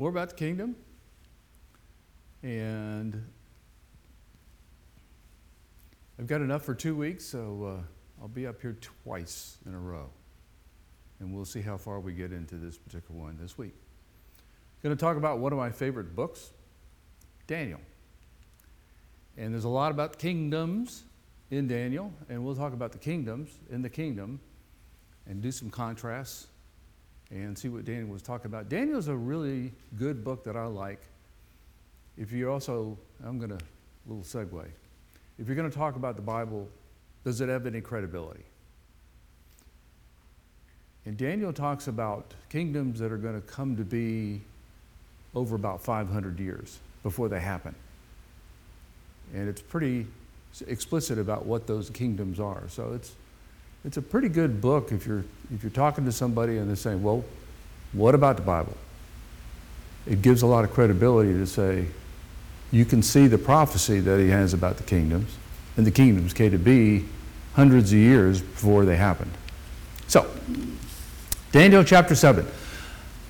more about the kingdom. And I've got enough for two weeks, so uh, I'll be up here twice in a row. And we'll see how far we get into this particular one this week. I'm going to talk about one of my favorite books, Daniel. And there's a lot about kingdoms in Daniel, and we'll talk about the kingdoms in the kingdom and do some contrasts and see what Daniel was talking about. Daniel's a really good book that I like. If you're also, I'm going to, little segue. If you're going to talk about the Bible, does it have any credibility? And Daniel talks about kingdoms that are going to come to be over about 500 years before they happen. And it's pretty explicit about what those kingdoms are. So it's, it's a pretty good book if you're, if you're talking to somebody and they're saying, well, what about the Bible? It gives a lot of credibility to say, you can see the prophecy that he has about the kingdoms, and the kingdoms came to be hundreds of years before they happened. So, Daniel chapter 7.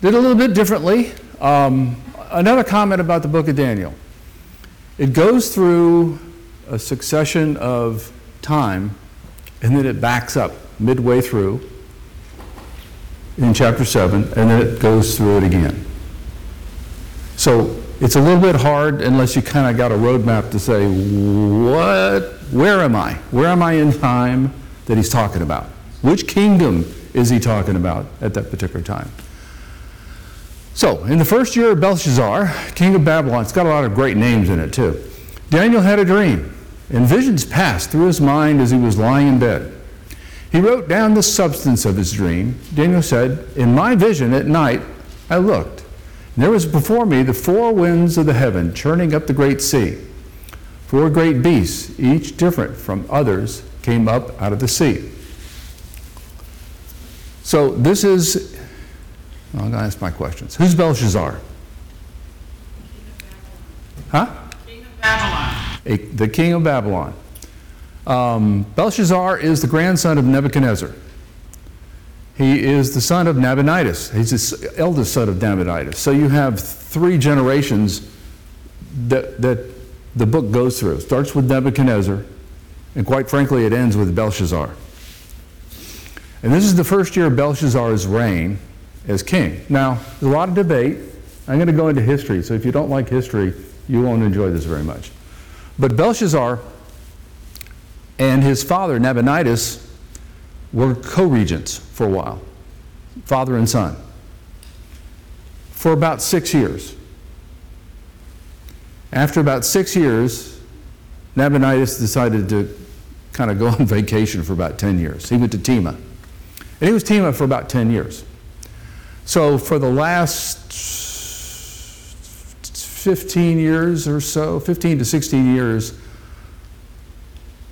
Did a little bit differently. Um, another comment about the book of Daniel. It goes through a succession of time, and then it backs up midway through in chapter 7, and then it goes through it again. So it's a little bit hard unless you kind of got a roadmap to say, what, where am I? Where am I in time that he's talking about? Which kingdom is he talking about at that particular time? So, in the first year of Belshazzar, king of Babylon, it's got a lot of great names in it too. Daniel had a dream, and visions passed through his mind as he was lying in bed. He wrote down the substance of his dream. Daniel said, In my vision at night, I looked. And there was before me the four winds of the heaven churning up the great sea. Four great beasts, each different from others, came up out of the sea. So this is, I'm going to ask my questions. Who's Belshazzar? Huh? King of Babylon. A, the king of Babylon. Um, Belshazzar is the grandson of Nebuchadnezzar. He is the son of Nabonidus. He's the eldest son of Nabonidus. So you have three generations that, that the book goes through. It starts with Nebuchadnezzar, and quite frankly, it ends with Belshazzar. And this is the first year of Belshazzar's reign as king. Now, there's a lot of debate. I'm going to go into history, so if you don't like history, you won't enjoy this very much. But Belshazzar and his father, Nabonidus, were co regents for a while, father and son, for about six years. After about six years, Nabonidus decided to kind of go on vacation for about 10 years. He went to Tema. And he was Tema for about 10 years. So for the last 15 years or so, 15 to 16 years,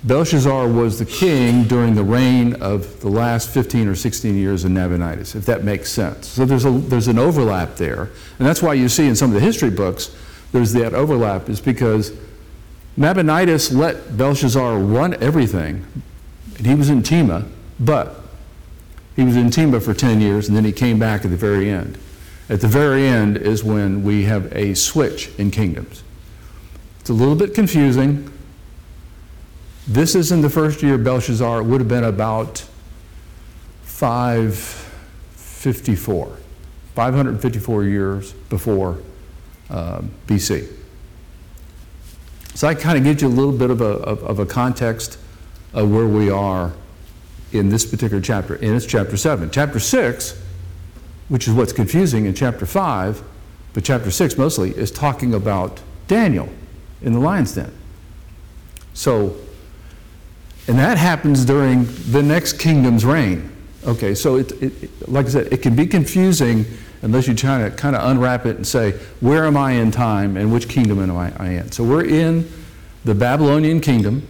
Belshazzar was the king during the reign of the last 15 or 16 years of Nabonidus, if that makes sense. So there's, a, there's an overlap there. And that's why you see in some of the history books, there's that overlap, is because Nabonidus let Belshazzar run everything, and he was in Tema, but he was in Tema for 10 years, and then he came back at the very end. At the very end is when we have a switch in kingdoms. It's a little bit confusing. This is in the first year Belshazzar. It would have been about 554, 554 years before uh, BC. So that kind of gives you a little bit of a, of, of a context of where we are in this particular chapter, and it's chapter 7. Chapter 6, which is what's confusing in chapter 5, but chapter 6 mostly, is talking about Daniel in the lion's den. So, and that happens during the next kingdom's reign. Okay, so it, it, like I said, it can be confusing unless you try to kind of unwrap it and say, where am I in time and which kingdom am I, I in? So we're in the Babylonian kingdom.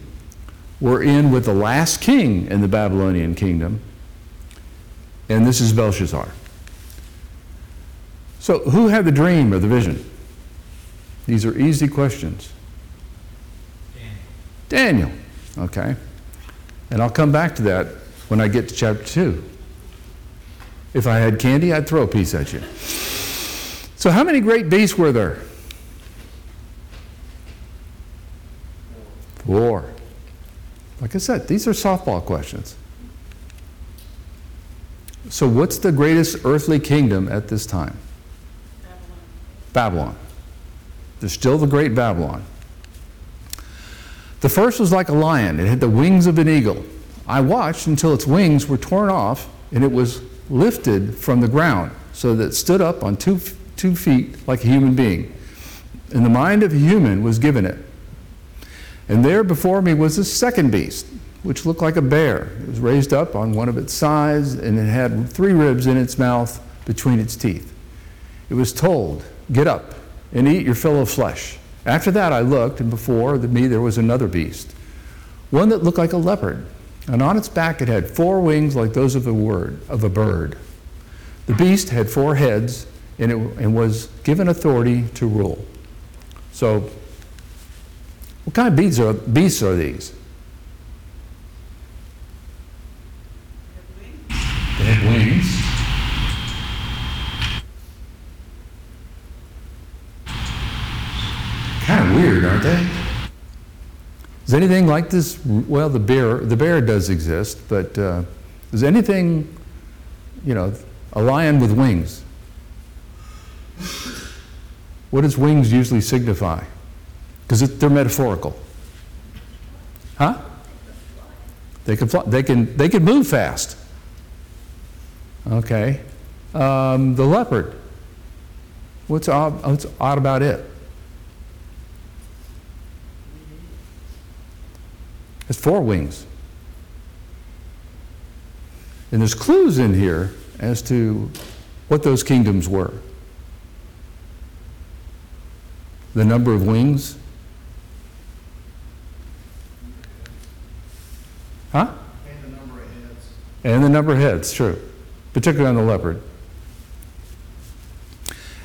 We're in with the last king in the Babylonian kingdom. And this is Belshazzar. So, who had the dream or the vision? These are easy questions. Daniel. Daniel. Okay. And I'll come back to that when I get to chapter 2. If I had candy, I'd throw a piece at you. So, how many great beasts were there? Four. Like I said, these are softball questions. So, what's the greatest earthly kingdom at this time? Babylon. There's still the great Babylon. The first was like a lion, it had the wings of an eagle. I watched until its wings were torn off and it was lifted from the ground so that it stood up on two, two feet like a human being. And the mind of a human was given it. And there before me was a second beast, which looked like a bear. It was raised up on one of its sides, and it had three ribs in its mouth between its teeth. It was told, Get up and eat your fill of flesh. After that I looked, and before me there was another beast, one that looked like a leopard, and on its back it had four wings like those of a, word, of a bird. The beast had four heads and, it, and was given authority to rule. So, what kind of beasts are, beasts are these? They have wings. Kind weird, aren't they? Is anything like this? Well, the bear, the bear does exist, but uh, is anything, you know, a lion with wings? What does wings usually signify? Because they're metaphorical. Huh? They can fly, they can they can move fast. Okay. Um, the leopard. What's odd, what's odd about it? It's four wings. And there's clues in here as to what those kingdoms were. The number of wings. Huh? And the number of heads. And the number of heads, true. Particularly on the leopard.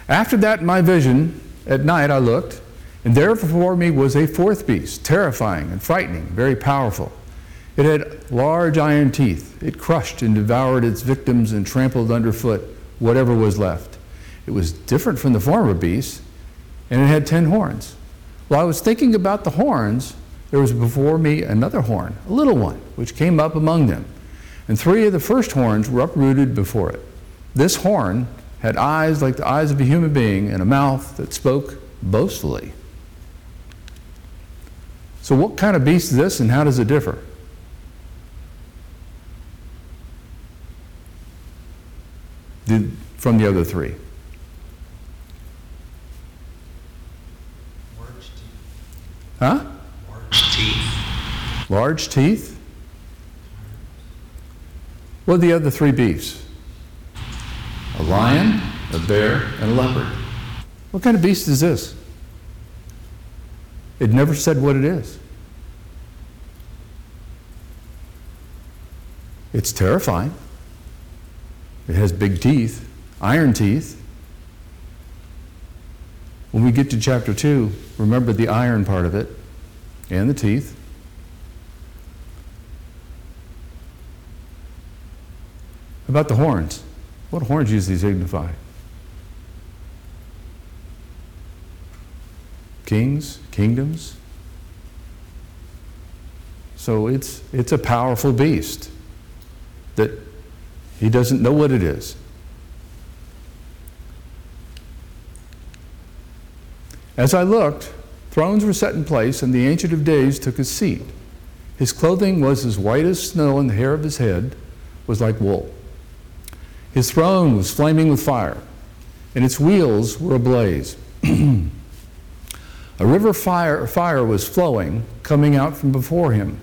After that, in my vision, at night I looked, and there before me was a fourth beast, terrifying and frightening, very powerful. It had large iron teeth. It crushed and devoured its victims and trampled underfoot whatever was left. It was different from the former beasts, and it had ten horns. While I was thinking about the horns, there was before me another horn, a little one, which came up among them. And three of the first horns were uprooted before it. This horn had eyes like the eyes of a human being and a mouth that spoke boastfully. So, what kind of beast is this and how does it differ? Did, from the other three? Large teeth. Huh? Large teeth. Large teeth? What are the other three beasts? A lion, a bear, and a leopard. What kind of beast is this? It never said what it is. It's terrifying. It has big teeth, iron teeth. When we get to chapter 2, remember the iron part of it and the teeth. About the horns. What horns usually signify? Kings, kingdoms. So it's, it's a powerful beast that he doesn't know what it is. As I looked, thrones were set in place, and the Ancient of Days took his seat. His clothing was as white as snow, and the hair of his head was like wool. His throne was flaming with fire, and its wheels were ablaze. A river fire, fire was flowing, coming out from before him.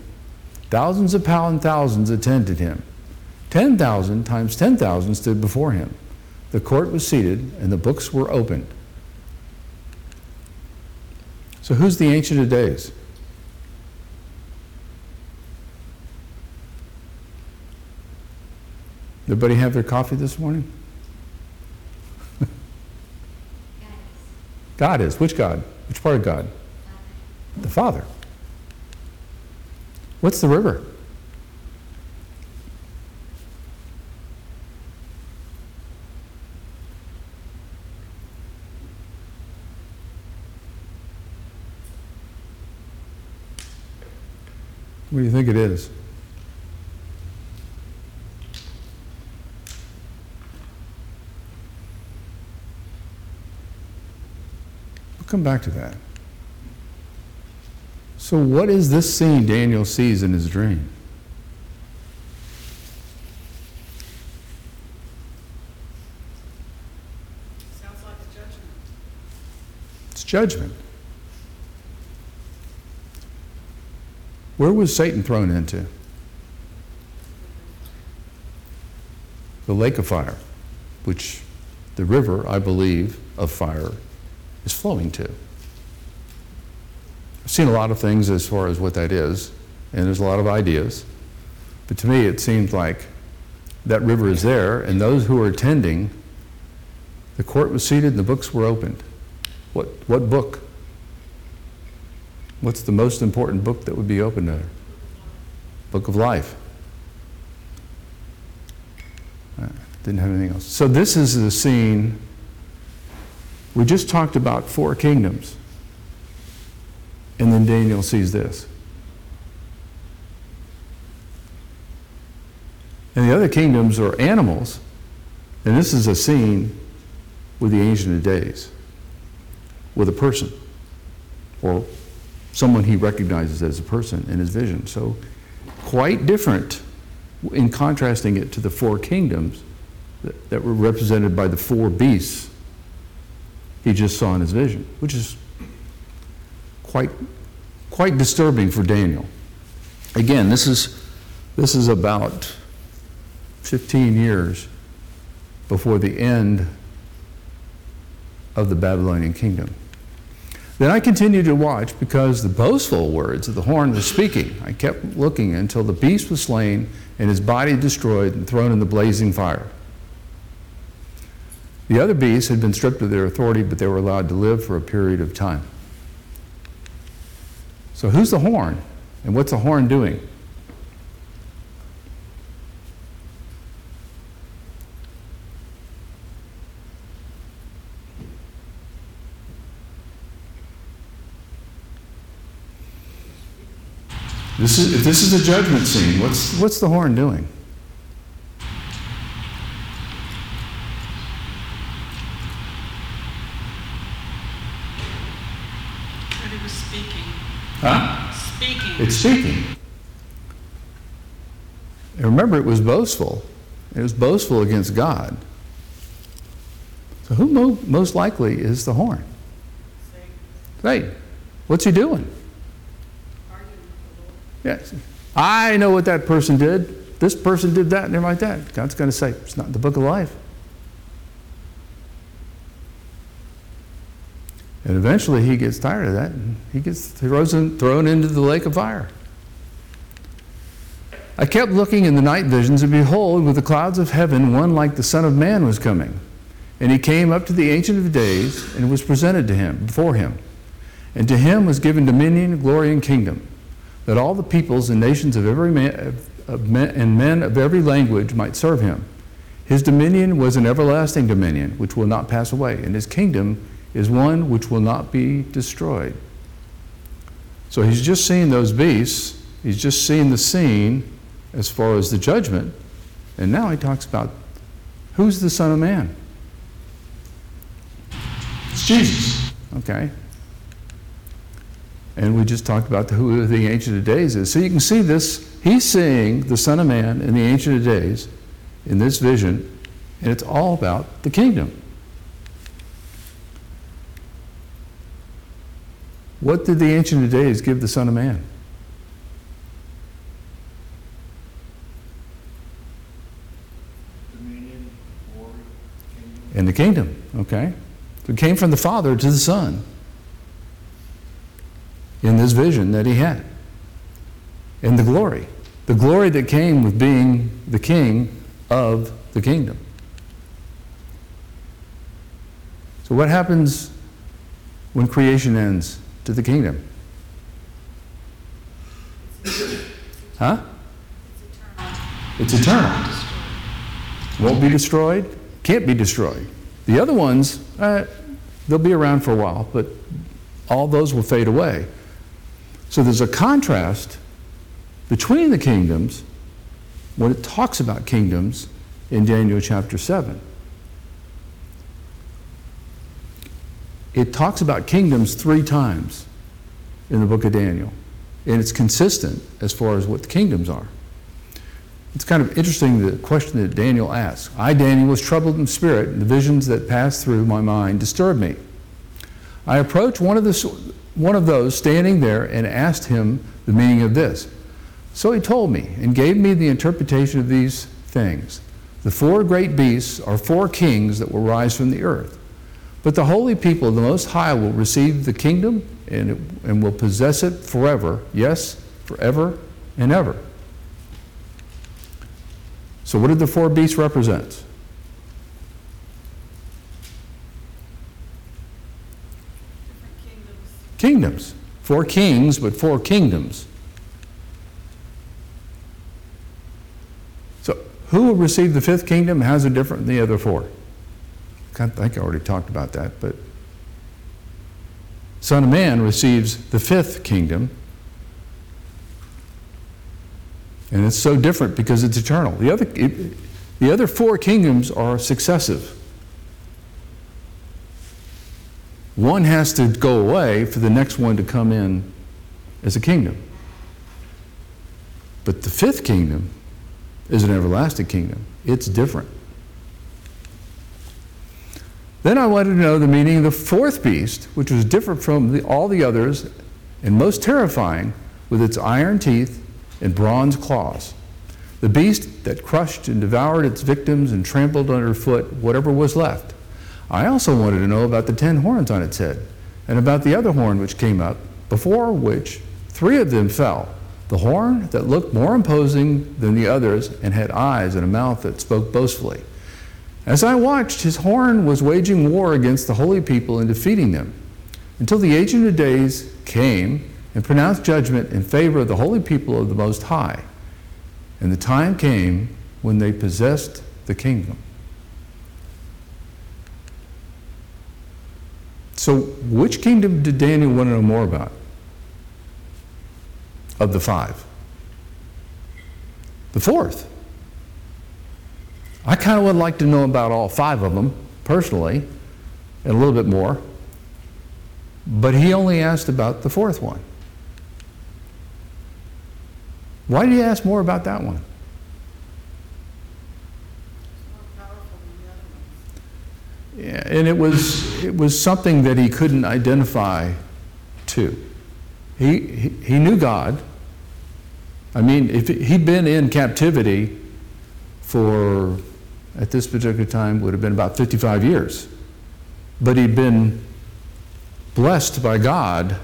Thousands upon thousands attended him. 10,000 times 10,000 stood before him. The court was seated, and the books were opened. So, who's the Ancient of Days? Everybody have their coffee this morning? God is. Which God? Which part of God? The Father. What's the river? What do you think it is? Come back to that. So, what is this scene Daniel sees in his dream? Sounds like a judgment. It's judgment. Where was Satan thrown into? The lake of fire, which the river, I believe, of fire is flowing to. I've seen a lot of things as far as what that is, and there's a lot of ideas. But to me, it seems like that river is there, and those who are attending, the court was seated and the books were opened. What, what book? What's the most important book that would be open there? Book of Life. Uh, Didn't have anything else. So this is the scene. We just talked about four kingdoms. And then Daniel sees this. And the other kingdoms are animals. And this is a scene with the Ancient of Days, with a person, or someone he recognizes as a person in his vision. So, quite different in contrasting it to the four kingdoms that, that were represented by the four beasts he just saw in his vision, which is quite, quite disturbing for Daniel. Again, this is, this is about 15 years before the end of the Babylonian kingdom. Then I continued to watch because the boastful words of the horn were speaking. I kept looking until the beast was slain and his body destroyed and thrown in the blazing fire. The other beasts had been stripped of their authority, but they were allowed to live for a period of time. So, who's the horn? And what's the horn doing? This is, if this is a judgment scene, what's, what's the horn doing? But he was speaking. Huh? Speaking. It's seeking. And remember, it was boastful. It was boastful against God. So, who mo- most likely is the horn? Saying, Right. What's he doing? arguing with the Lord. Yes. I know what that person did. This person did that and they're like that. God's going to say, it's not in the book of life. And eventually he gets tired of that and he gets thrown, thrown into the lake of fire. I kept looking in the night visions, and behold, with the clouds of heaven, one like the Son of Man was coming. And he came up to the Ancient of Days and was presented to him, before him. And to him was given dominion, glory, and kingdom, that all the peoples and nations of every man, of, men, and men of every language might serve him. His dominion was an everlasting dominion, which will not pass away, and his kingdom is one which will not be destroyed. So he's just seen those beasts, he's just seen the scene as far as the judgment, and now he talks about who's the Son of Man? It's Jesus, okay? And we just talked about the, who the Ancient of Days is. So you can see this, he's seeing the Son of Man in the Ancient of Days in this vision, and it's all about the kingdom. What did the Ancient of Days give the Son of Man? dominion, glory, kingdom. In the kingdom, okay? So it came from the Father to the Son in this vision that he had. And the glory. The glory that came with being the king of the kingdom. So, what happens when creation ends to the kingdom? Huh? It's eternal. Won't be destroyed, can't be destroyed. The other ones, uh, they'll be around for a while, but all those will fade away. So there's a contrast between the kingdoms, when it talks about kingdoms in Daniel chapter 7, it talks about kingdoms three times in the book of Daniel. And it's consistent as far as what the kingdoms are. It's kind of interesting the question that Daniel asks. I, Daniel, was troubled in spirit, and the visions that passed through my mind disturbed me. I approached one of, the, one of those standing there and asked him the meaning of this. So he told me and gave me the interpretation of these things. The four great beasts are four kings that will rise from the earth. But the holy people of the Most High will receive the kingdom and, it, and will possess it forever. Yes, forever and ever. So, what did the four beasts represent? Kingdoms. Kingdoms. Four kings, but four kingdoms. So, who will receive the fifth kingdom? How's it different than the other four? I think I already talked about that, but Son of Man receives the fifth kingdom. And it's so different because it's eternal. The other, it, the other four kingdoms are successive. One has to go away for the next one to come in as a kingdom. But the fifth kingdom is an everlasting kingdom. It's different. Then I wanted to know the meaning of the fourth beast, which was different from the, all the others and most terrifying with its iron teeth and bronze claws. The beast that crushed and devoured its victims and trampled underfoot whatever was left. I also wanted to know about the ten horns on its head and about the other horn which came up, before which three of them fell. The horn that looked more imposing than the others and had eyes and a mouth that spoke boastfully. As I watched, his horn was waging war against the holy people and defeating them, until the Ancient of Days came and pronounced judgment in favor of the holy people of the Most High. And the time came when they possessed the kingdom. So, which kingdom did Daniel want to know more about? Of the five? The fourth. I kind of would like to know about all five of them personally, and a little bit more. But he only asked about the fourth one. Why did he ask more about that one? Yeah, and it was it was something that he couldn't identify to. He, he he knew God. I mean, if he'd been in captivity for at this particular time would have been about 55 years. But he'd been blessed by God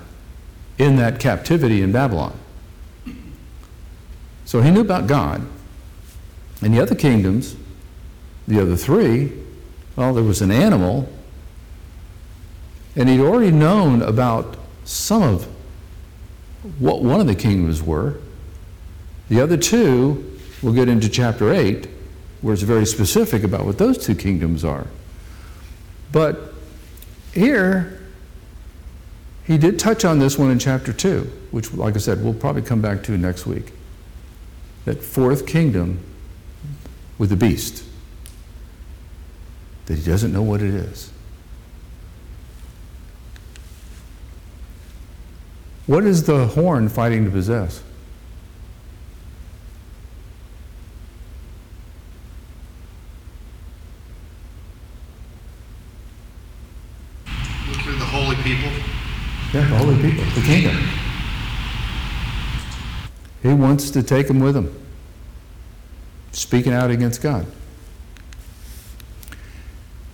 in that captivity in Babylon. So he knew about God. And the other kingdoms, the other three, well, there was an animal, and he'd already known about some of what one of the kingdoms were. The other two, we'll get into chapter 8, where it's very specific about what those two kingdoms are. But here, he did touch on this one in chapter 2, which, like I said, we'll probably come back to next week. That fourth kingdom with the beast, that he doesn't know what it is. What is the horn fighting to possess? Look through the holy people. Yeah, the holy people, the kingdom. He wants to take them with him, speaking out against God.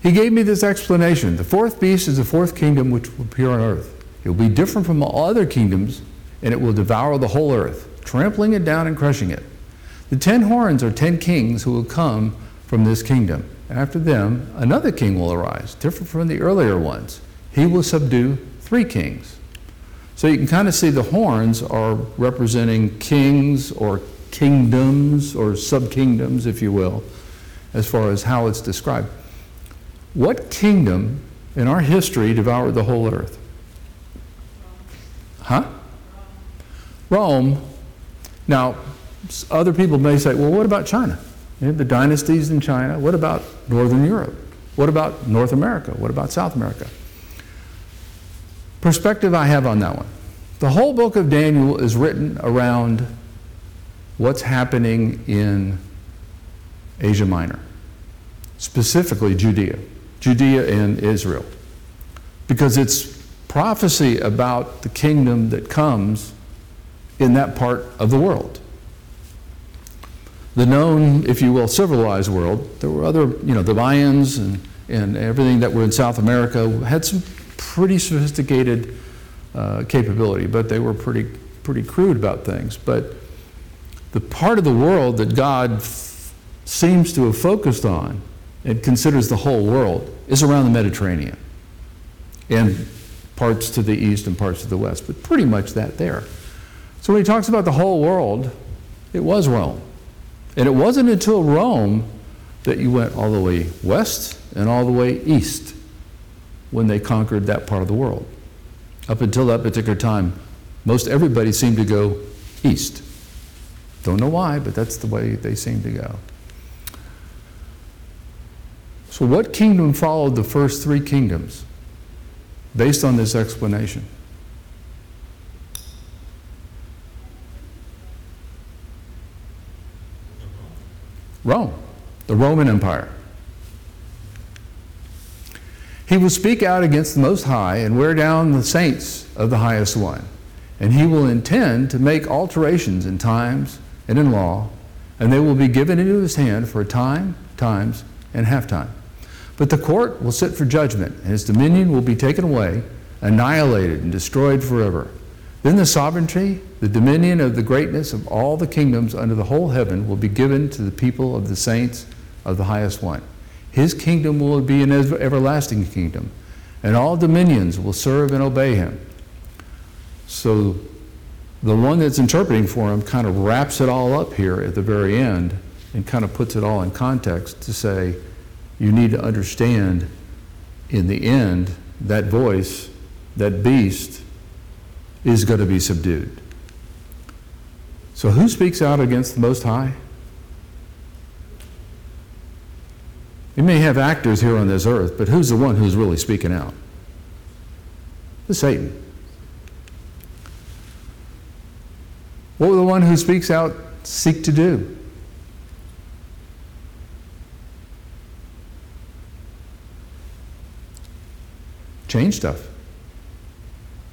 He gave me this explanation. The fourth beast is the fourth kingdom which will appear on earth. It will be different from all other kingdoms, and it will devour the whole earth, trampling it down and crushing it. The ten horns are ten kings who will come from this kingdom. After them, another king will arise, different from the earlier ones. He will subdue three kings. So you can kind of see the horns are representing kings or kingdoms or subkingdoms, if you will, as far as how it's described. What kingdom in our history devoured the whole earth? Huh? Rome. Now, other people may say, well, what about China? You know, the dynasties in China. What about Northern Europe? What about North America? What about South America? Perspective I have on that one. The whole book of Daniel is written around what's happening in Asia Minor, specifically Judea, Judea and Israel, because it's prophecy about the kingdom that comes in that part of the world. The known, if you will, civilized world, there were other, you know, the Mayans and, and everything that were in South America had some pretty sophisticated uh, capability, but they were pretty, pretty crude about things. But the part of the world that God seems to have focused on and considers the whole world is around the Mediterranean and parts to the east and parts to the west, but pretty much that there. So when he talks about the whole world, it was Rome. And it wasn't until Rome that you went all the way west and all the way east when they conquered that part of the world. Up until that particular time, most everybody seemed to go east. Don't know why, but that's the way they seemed to go. So, what kingdom followed the first three kingdoms based on this explanation? Rome, the Roman Empire. He will speak out against the Most High and wear down the saints of the Highest One. And he will intend to make alterations in times and in law, and they will be given into his hand for a time, times, and half time. But the court will sit for judgment, and his dominion will be taken away, annihilated, and destroyed forever. Then the sovereignty, the dominion of the greatness of all the kingdoms under the whole heaven will be given to the people of the saints of the highest one. His kingdom will be an everlasting kingdom, and all dominions will serve and obey him. So the one that's interpreting for him kind of wraps it all up here at the very end and kind of puts it all in context to say, you need to understand in the end, that voice, that beast, is going to be subdued. So, who speaks out against the Most High? You may have actors here on this earth, but who's the one who's really speaking out? The Satan. What will the one who speaks out seek to do? Change stuff.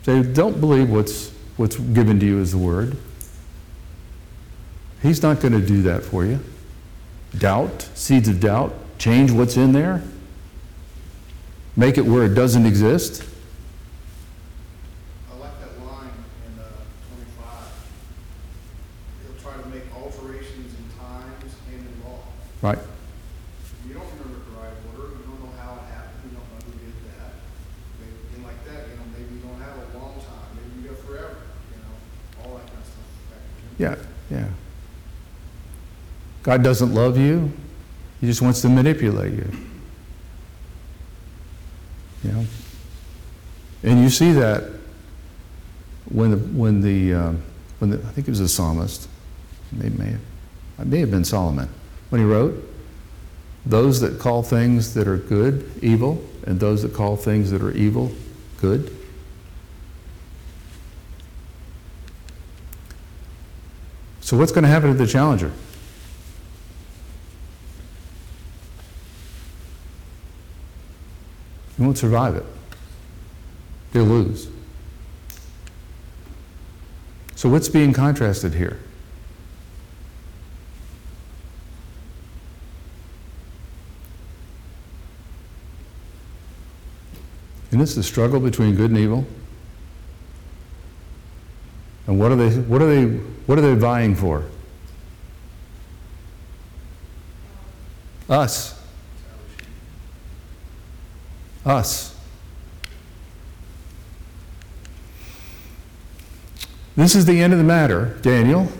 Say, don't believe what's, what's given to you as the word. He's not going to do that for you. Doubt, seeds of doubt, change what's in there, make it where it doesn't exist. I like that line in uh, 25. He'll try to make alterations in times and in law. Right. You don't remember the right order, you don't know how it happened, you don't know who did that. Maybe, and like that, you know, maybe you don't have a long time, maybe you go forever, you know, all that kind of stuff. Yeah, yeah. God doesn't love you, He just wants to manipulate you. You know? And you see that when the, when the, um, when the I think it was the psalmist, may, it may have been Solomon, when he wrote, Those that call things that are good evil, and those that call things that are evil good. So, what's going to happen to the challenger? He won't survive it. He'll lose. So, what's being contrasted here? Isn't this the struggle between good and evil? And what are they, what are they, what are they vying for? Us. Us. This is the end of the matter, Daniel.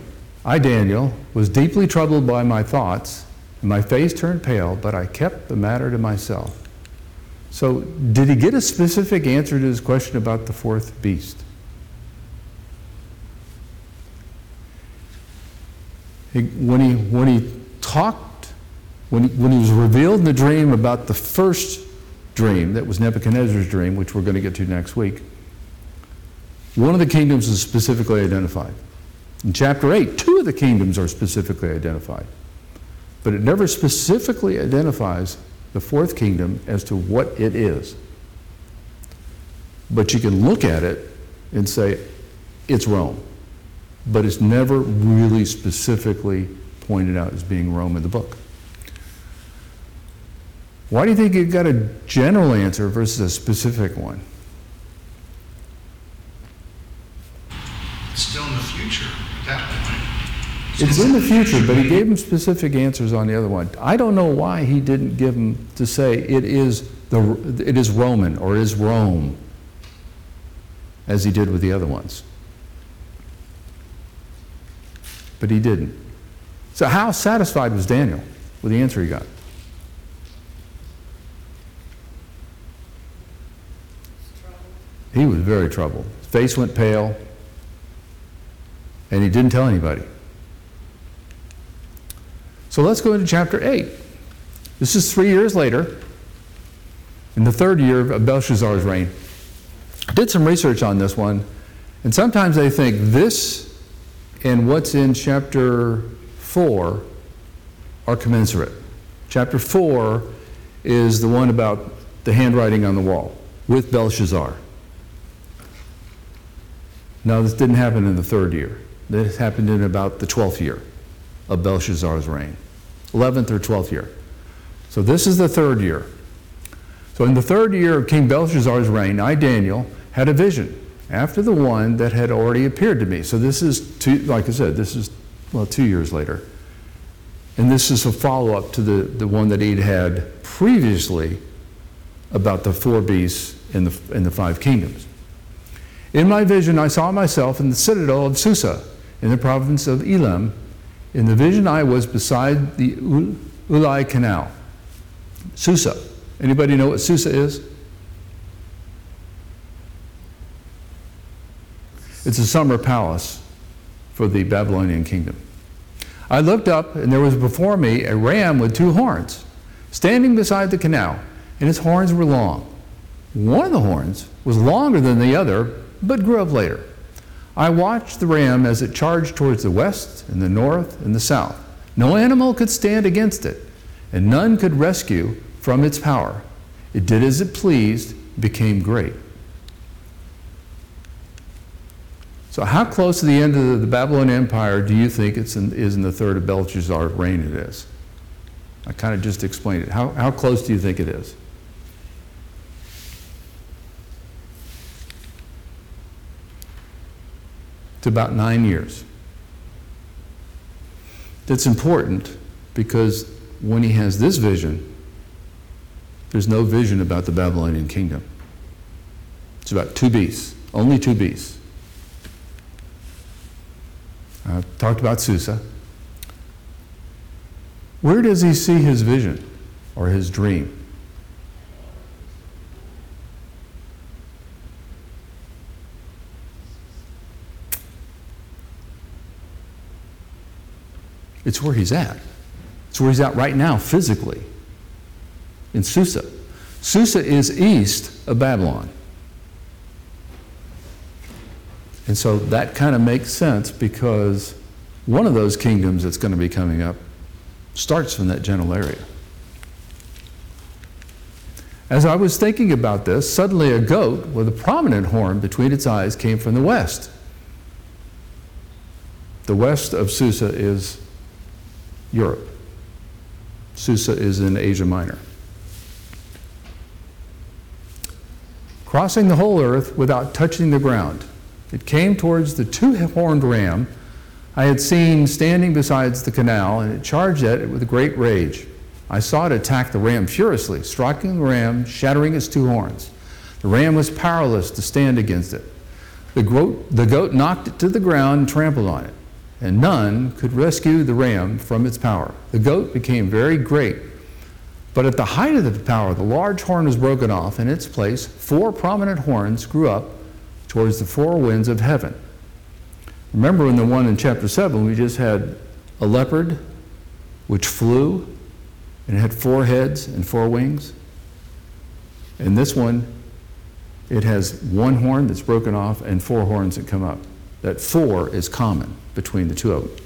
I, Daniel, was deeply troubled by my thoughts, and my face turned pale, but I kept the matter to myself. So, did he get a specific answer to his question about the fourth beast? He, when, he, when he talked, when he, when he was revealed in the dream about the first dream, that was Nebuchadnezzar's dream, which we're going to get to next week, one of the kingdoms is specifically identified. In chapter 8, two of the kingdoms are specifically identified. But it never specifically identifies the fourth kingdom as to what it is. But you can look at it and say, it's Rome. But it's never really specifically pointed out as being Rome in the book. Why do you think you got a general answer versus a specific one? It's still in the future at that point. It's in the future, but he gave him specific answers on the other one. I don't know why he didn't give him to say it is the it is Roman or is Rome, as he did with the other ones. But he didn't. So how satisfied was Daniel with the answer he got? It's trouble. He was very troubled. His face went pale, and he didn't tell anybody. So let's go into chapter 8. This is three years later, in the third year of Belshazzar's reign. I did some research on this one, and sometimes they think this and what's in chapter 4 are commensurate. Chapter 4 is the one about the handwriting on the wall with Belshazzar. No, this didn't happen in the third year. This happened in about the 12th year of Belshazzar's reign, 11th or 12th year. So this is the third year. So in the third year of King Belshazzar's reign, I, Daniel, had a vision after the one that had already appeared to me. So this is, two, like I said, this is, well, two years later. And this is a follow up to the, the one that he'd had previously about the four beasts and the, and the five kingdoms. In my vision, I saw myself in the citadel of Susa, in the province of Elam. In the vision, I was beside the Ul- Ulai Canal. Susa. Anybody know what Susa is? It's a summer palace for the Babylonian kingdom. I looked up, and there was before me a ram with two horns, standing beside the canal, and its horns were long. One of the horns was longer than the other, but grew up later. I watched the ram as it charged towards the west and the north and the south. No animal could stand against it, and none could rescue from its power. It did as it pleased, became great. So, how close to the end of the Babylon Empire do you think it's is in the third of Belshazzar's reign it is? I kind of just explained it. How, how close do you think it is? It's about nine years. That's important because when he has this vision, there's no vision about the Babylonian kingdom. It's about two beasts, only two beasts. I've talked about Susa. Where does he see his vision or his dream? It's where he's at. It's where he's at right now, physically, in Susa. Susa is east of Babylon. And so that kind of makes sense because one of those kingdoms that's going to be coming up starts from that general area. As I was thinking about this, suddenly a goat with a prominent horn between its eyes came from the west. The west of Susa is Europe. Susa is in Asia Minor. Crossing the whole earth without touching the ground, it came towards the two horned ram I had seen standing beside the canal, and it charged at it with great rage. I saw it attack the ram furiously, striking the ram, shattering its two horns. The ram was powerless to stand against it. The goat, the goat knocked it to the ground and trampled on it, and none could rescue the ram from its power. The goat became very great, but at the height of the power, the large horn was broken off. And in its place, four prominent horns grew up towards the four winds of heaven. Remember in the one in chapter 7, we just had a leopard which flew and had four heads and four wings. In this one, it has one horn that's broken off and four horns that come up. That four is common between the two of them.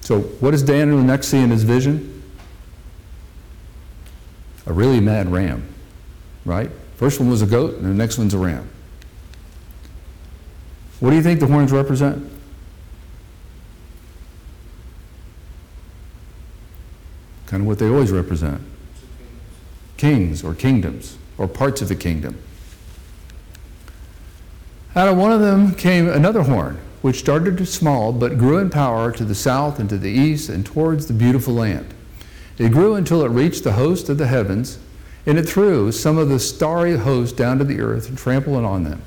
So, what does Daniel next see in his vision? A really mad ram, right? First one was a goat, and the next one's a ram. What do you think the horns represent? Kind of what they always represent kings or kingdoms or parts of a kingdom. Out of one of them came another horn, which started small but grew in power to the south and to the east and towards the beautiful land. It grew until it reached the host of the heavens, and it threw some of the starry host down to the earth and trampled on them.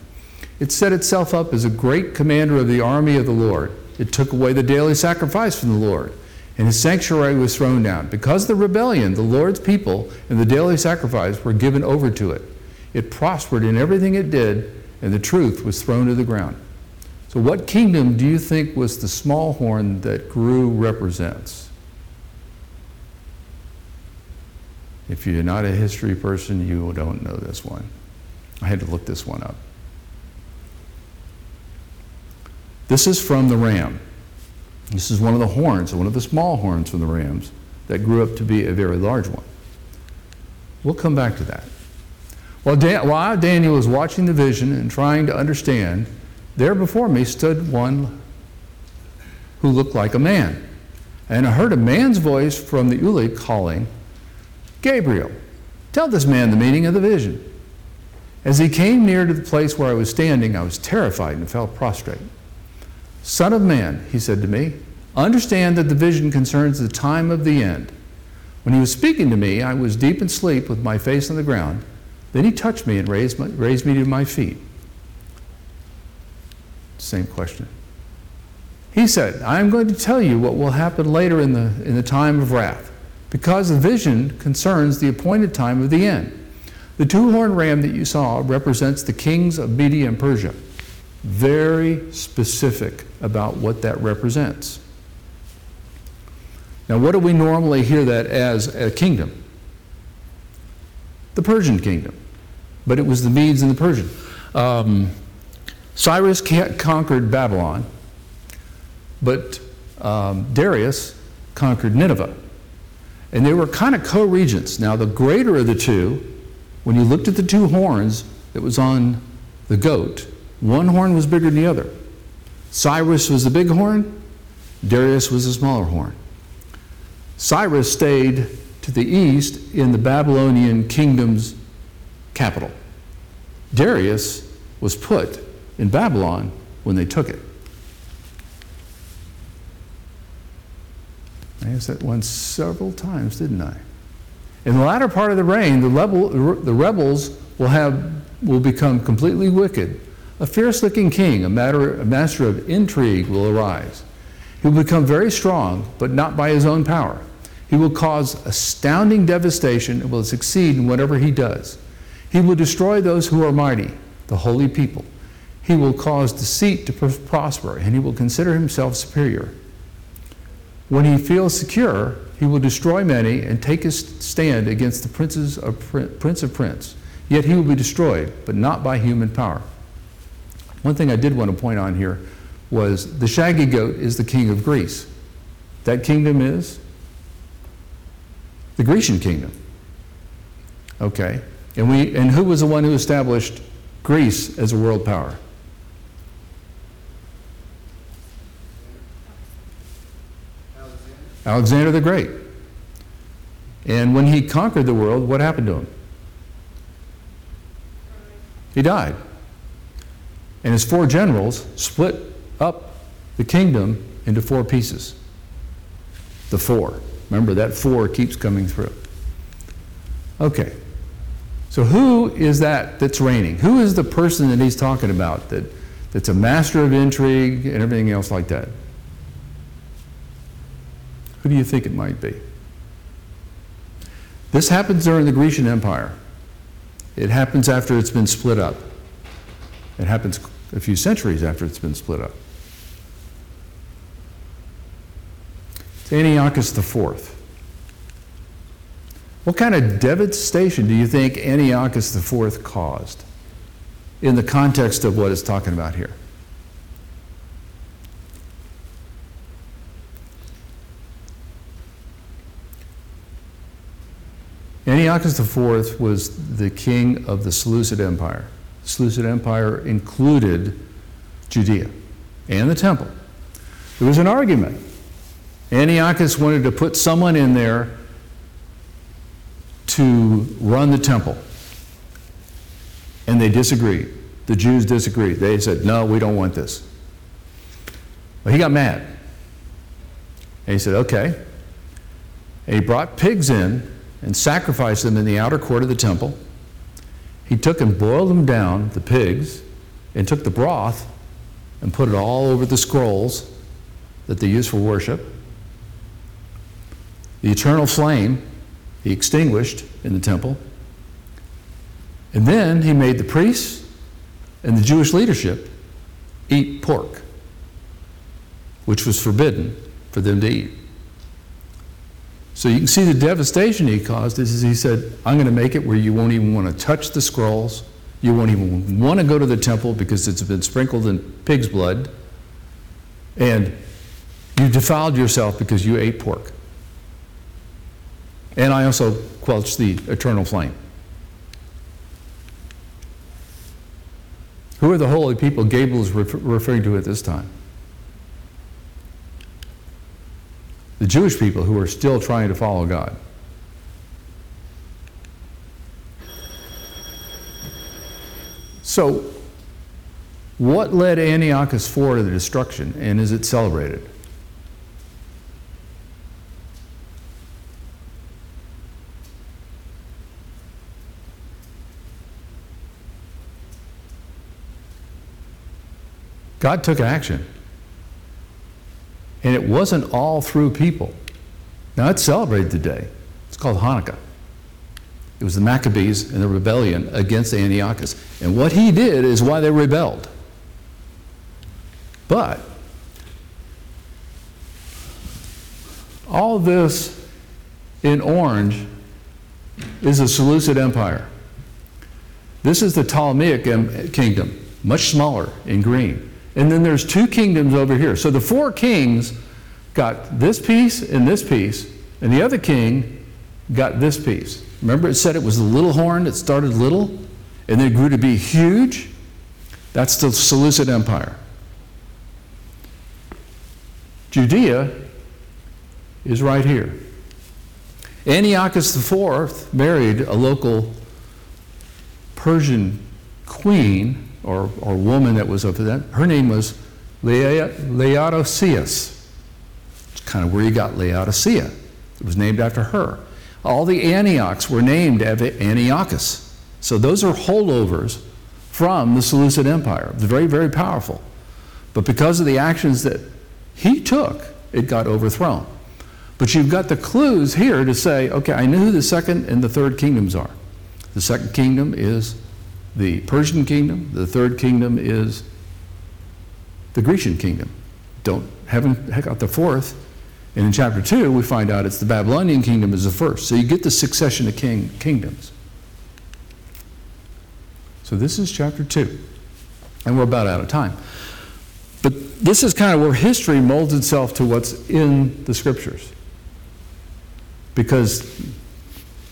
It set itself up as a great commander of the army of the Lord. It took away the daily sacrifice from the Lord, and his sanctuary was thrown down. Because of the rebellion, the Lord's people and the daily sacrifice were given over to it. It prospered in everything it did, and the truth was thrown to the ground. So, what kingdom do you think was the small horn that grew represents? If you're not a history person, you don't know this one. I had to look this one up. This is from the ram. This is one of the horns, one of the small horns from the rams that grew up to be a very large one. We'll come back to that. While, Dan- while Daniel was watching the vision and trying to understand, there before me stood one who looked like a man. And I heard a man's voice from the Ulai calling, Gabriel, tell this man the meaning of the vision. As he came near to the place where I was standing, I was terrified and fell prostrate. Son of man, he said to me, understand that the vision concerns the time of the end. When he was speaking to me, I was deep in sleep with my face on the ground. Then he touched me and raised, my, raised me to my feet. Same question. He said, I am going to tell you what will happen later in the, in the time of wrath, because the vision concerns the appointed time of the end. The two horned ram that you saw represents the kings of Media and Persia. Very specific about what that represents. Now, what do we normally hear that as a kingdom? The Persian kingdom. But it was the Medes and the Persian. Um, Cyrus conquered Babylon, but um, Darius conquered Nineveh. And they were kind of co regents. Now, the greater of the two, when you looked at the two horns that was on the goat, one horn was bigger than the other. Cyrus was the big horn, Darius was the smaller horn. Cyrus stayed to the east in the Babylonian kingdom's capital. Darius was put in Babylon when they took it. I asked that one several times, didn't I? In the latter part of the reign, the, level, the rebels will, have, will become completely wicked. A fierce looking king, a, matter, a master of intrigue, will arise. He will become very strong, but not by his own power. He will cause astounding devastation and will succeed in whatever he does. He will destroy those who are mighty, the holy people. He will cause deceit to prosper, and he will consider himself superior. When he feels secure, he will destroy many and take his stand against the princes of prince of prince. Yet he will be destroyed, but not by human power. One thing I did want to point on here was the shaggy goat is the king of Greece. That kingdom is the Grecian kingdom. Okay. And we and who was the one who established Greece as a world power? Alexander the Great. And when he conquered the world, what happened to him? He died. And his four generals split up the kingdom into four pieces. The four. Remember, that four keeps coming through. Okay. So, who is that that's reigning? Who is the person that he's talking about that, that's a master of intrigue and everything else like that? Who do you think it might be? This happens during the Grecian Empire. It happens after it's been split up. It happens a few centuries after it's been split up. It's Antiochus IV. What kind of devastation do you think Antiochus IV caused in the context of what it's talking about here? Antiochus IV was the king of the Seleucid Empire. The Seleucid Empire included Judea and the temple. There was an argument. Antiochus wanted to put someone in there to run the temple. And they disagreed. The Jews disagreed. They said, no, we don't want this. Well, he got mad. And he said, okay. And he brought pigs in and sacrificed them in the outer court of the temple. He took and boiled them down, the pigs, and took the broth and put it all over the scrolls that they used for worship. The eternal flame he extinguished in the temple. And then he made the priests and the Jewish leadership eat pork, which was forbidden for them to eat. So you can see the devastation he caused is he said, I'm going to make it where you won't even want to touch the scrolls. You won't even want to go to the temple because it's been sprinkled in pig's blood. And you defiled yourself because you ate pork. And I also quench the eternal flame. Who are the holy people Gabriel is refer- referring to at this time? The Jewish people who are still trying to follow God. So, what led Antiochus IV to the destruction, and is it celebrated? God took action. And it wasn't all through people. Now, it's celebrated today. It's called Hanukkah. It was the Maccabees and the rebellion against Antiochus. And what he did is why they rebelled. But all this in orange is the Seleucid Empire. This is the Ptolemaic kingdom, much smaller in green. And then there's two kingdoms over here. So the four kings got this piece and this piece, and the other king got this piece. Remember, it said it was the little horn that started little, and then grew to be huge? That's the Seleucid Empire. Judea is right here. Antiochus IV married a local Persian queen or, or woman that was of that. Her name was Laodiceus. It's kind of where you got Laodicea. It was named after her. All the Antiochs were named after Antiochus. So those are holdovers from the Seleucid Empire. It's very, very powerful. But because of the actions that he took, it got overthrown. But you've got the clues here to say, okay, I know who the second and the third kingdoms are. The second kingdom is the Persian kingdom, the third kingdom is the Grecian kingdom. Don't haven't got the fourth. And in chapter two, we find out it's the Babylonian kingdom is the first. So you get the succession of king, kingdoms. So this is chapter two. And we're about out of time. But this is kind of where history molds itself to what's in the scriptures. Because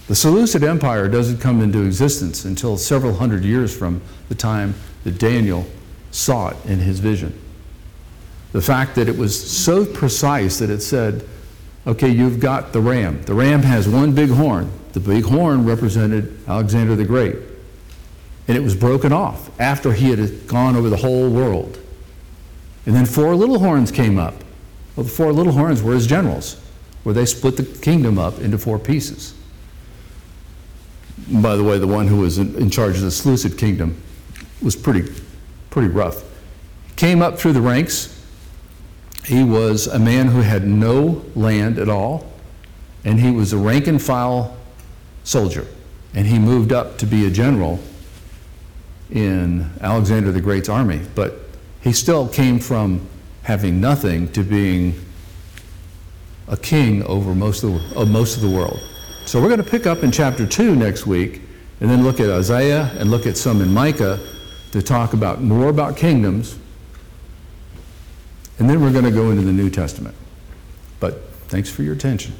the Seleucid Empire doesn't come into existence until several hundred years from the time that Daniel saw it in his vision. The fact that it was so precise that it said, okay, you've got the ram. The ram has one big horn. The big horn represented Alexander the Great. And it was broken off after he had gone over the whole world. And then four little horns came up. Well, the four little horns were his generals, where they split the kingdom up into four pieces. By the way, the one who was in, charge of the Seleucid kingdom was pretty, pretty rough. Came up through the ranks. He was a man who had no land at all, and he was a rank and file soldier. And he moved up to be a general in Alexander the Great's army. But he still came from having nothing to being a king over most of the, of most of the world. So we're going to pick up in chapter 2 next week and then look at Isaiah and look at some in Micah to talk about more about kingdoms. And then we're going to go into the New Testament. But thanks for your attention.